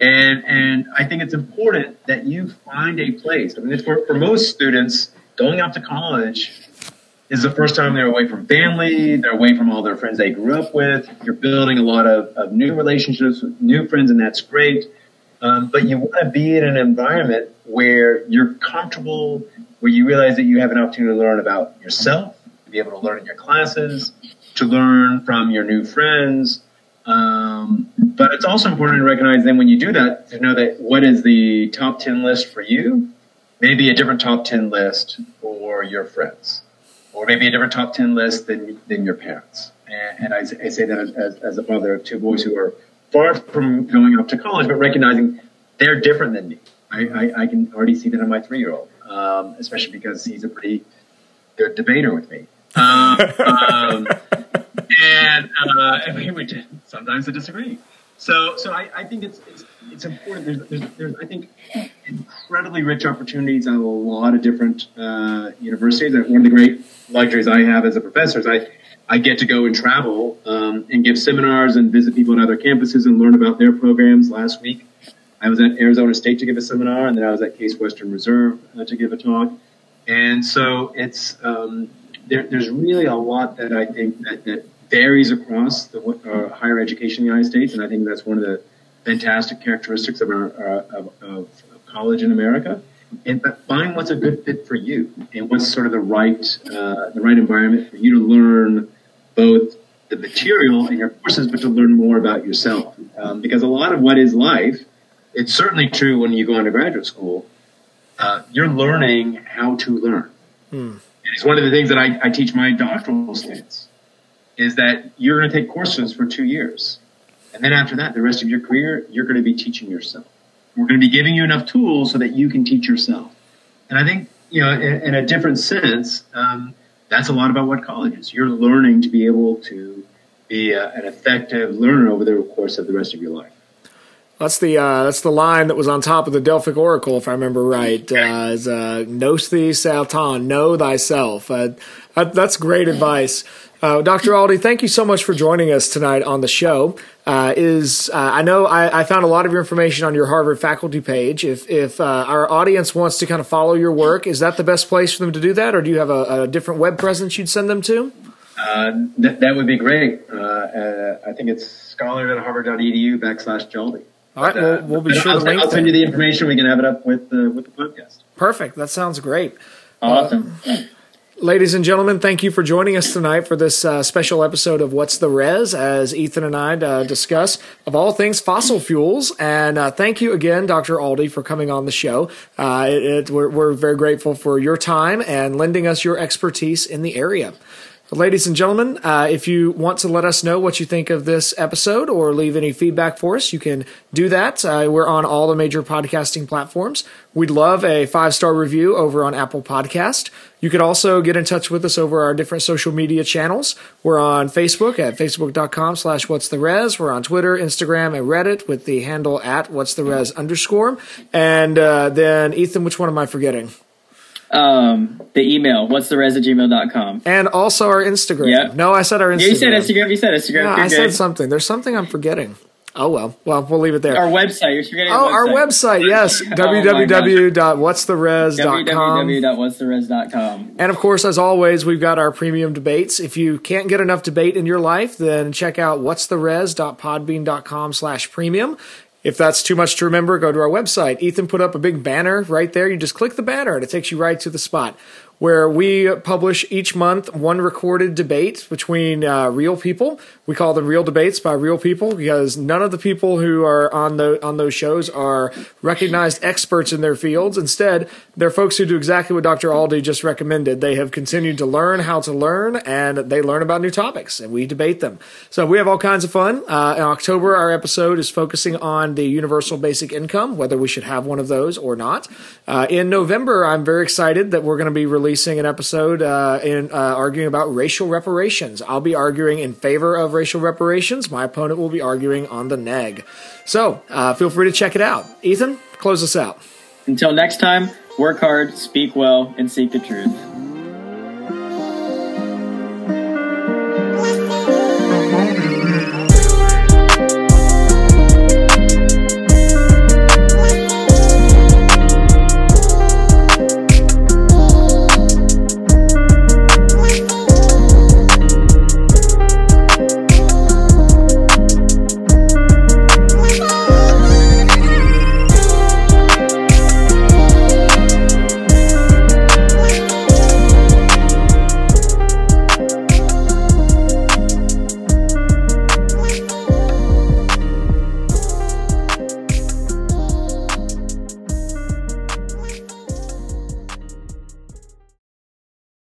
[SPEAKER 3] And, and I think it's important that you find a place. I mean, for, for most students, going out to college is the first time they're away from family, they're away from all their friends they grew up with. You're building a lot of, of new relationships with new friends, and that's great. Um, but you want to be in an environment where you're comfortable, where you realize that you have an opportunity to learn about yourself, to be able to learn in your classes, to learn from your new friends. Um, but it's also important to recognize then when you do that to know that what is the top 10 list for you, maybe a different top 10 list for your friends, or maybe a different top 10 list than, than your parents. And, and I, I, say that as, as a father of two boys who are far from going off to college, but recognizing they're different than me. I, I, I can already see that in my three year old, um, especially because he's a pretty good debater with me. Um, um, and uh, we would sometimes disagree. So so I, I think it's, it's it's important. There's, there's, there's I think incredibly rich opportunities at a lot of different uh, universities. One of the great luxuries I have as a professor is I I get to go and travel um, and give seminars and visit people at other campuses and learn about their programs. Last week, I was at Arizona State to give a seminar, and then I was at Case Western Reserve uh, to give a talk. And so it's um, there, there's really a lot that I think that, that varies across the uh, higher education in the United States, and I think that's one of the fantastic characteristics of our uh, of, of, college in America. And but find what's a good fit for you, and what's sort of the right uh, the right environment for you to learn both the material in your courses, but to learn more about yourself. Um, because a lot of what is life, it's certainly true when you go into graduate school. Uh, you're learning how to learn. Hmm. It's one of the things that I, I teach my doctoral students is that you're going to take courses for two years. And then after that, the rest of your career, you're going to be teaching yourself. We're going to be giving you enough tools so that you can teach yourself. And I think you know, in, in a different sense, um, that's a lot about what college is. You're learning to be able to be a, an effective learner over the course of the rest of your life.
[SPEAKER 1] That's the uh, that's the line that was on top of the Delphic Oracle, if I remember right. Uh, is uh, "Nos thee know thyself." Uh, that's great advice. Uh, Dr. Aldy, thank you so much for joining us tonight on the show. Uh, is uh, I know I, I, found a lot of your information on your Harvard faculty page. If if uh, our audience wants to kind of follow your work, is that the best place for them to do that, or do you have a, a different web presence you'd send them to?
[SPEAKER 3] Uh, th- that would be great. Uh, I think it's scholar.harvard.edu backslash jaldy.
[SPEAKER 1] All right, we'll, we'll be sure
[SPEAKER 3] I'll,
[SPEAKER 1] to link.
[SPEAKER 3] I'll send you the information. We can have it up with with the podcast.
[SPEAKER 1] Perfect. That sounds great.
[SPEAKER 2] Awesome.
[SPEAKER 1] Ladies and gentlemen, thank you for joining us tonight for this uh, special episode of What's the Res as Ethan and I uh, discuss, of all things, fossil fuels. And uh, thank you again, Dr. Aldy, for coming on the show. Uh, it, it, we're, we're very grateful for your time and lending us your expertise in the area. Ladies and gentlemen, uh, if you want to let us know what you think of this episode or leave any feedback for us, you can do that. Uh, we're on all the major podcasting platforms. We'd love a five star review over on Apple Podcast. You could also get in touch with us over our different social media channels. We're on Facebook at facebook.com slash what's the res. We're on Twitter, Instagram, and Reddit with the handle at what's the res underscore. And uh, then, Ethan, which one am I forgetting?
[SPEAKER 2] Um, the email, what's the res at gmail.com.
[SPEAKER 1] And also our Instagram.
[SPEAKER 2] Yep.
[SPEAKER 1] No, I said our Instagram.
[SPEAKER 2] Yeah, you said Instagram. You said Instagram.
[SPEAKER 1] I good. said something. There's something I'm forgetting. Oh well, well we'll leave it there.
[SPEAKER 2] Our website. You're forgetting.
[SPEAKER 1] Oh,
[SPEAKER 2] our
[SPEAKER 1] website. Yes, oh, www.what'stheres.com.
[SPEAKER 2] www.what'stheres.com.
[SPEAKER 1] And of course, as always, we've got our premium debates. If you can't get enough debate in your life, then check out what'stheres.podbean.com/premium. If that's too much to remember, go to our website. Ethan put up a big banner right there. You just click the banner and it takes you right to the spot where we publish each month one recorded debate between uh, real people. We call them real debates by real people because none of the people who are on the on those shows are recognized experts in their fields. Instead, they're folks who do exactly what Dr. Aldy just recommended. They have continued to learn how to learn, and they learn about new topics, and we debate them. So we have all kinds of fun. Uh, in October, our episode is focusing on the universal basic income, whether we should have one of those or not. Uh, in November, I'm very excited that we're going to be releasing releasing an episode uh, in uh, arguing about racial reparations. I'll be arguing in favor of racial reparations. My opponent will be arguing on the neg. So uh, feel free to check it out. Ethan, close us out.
[SPEAKER 2] Until next time, work hard, speak well, and seek the truth.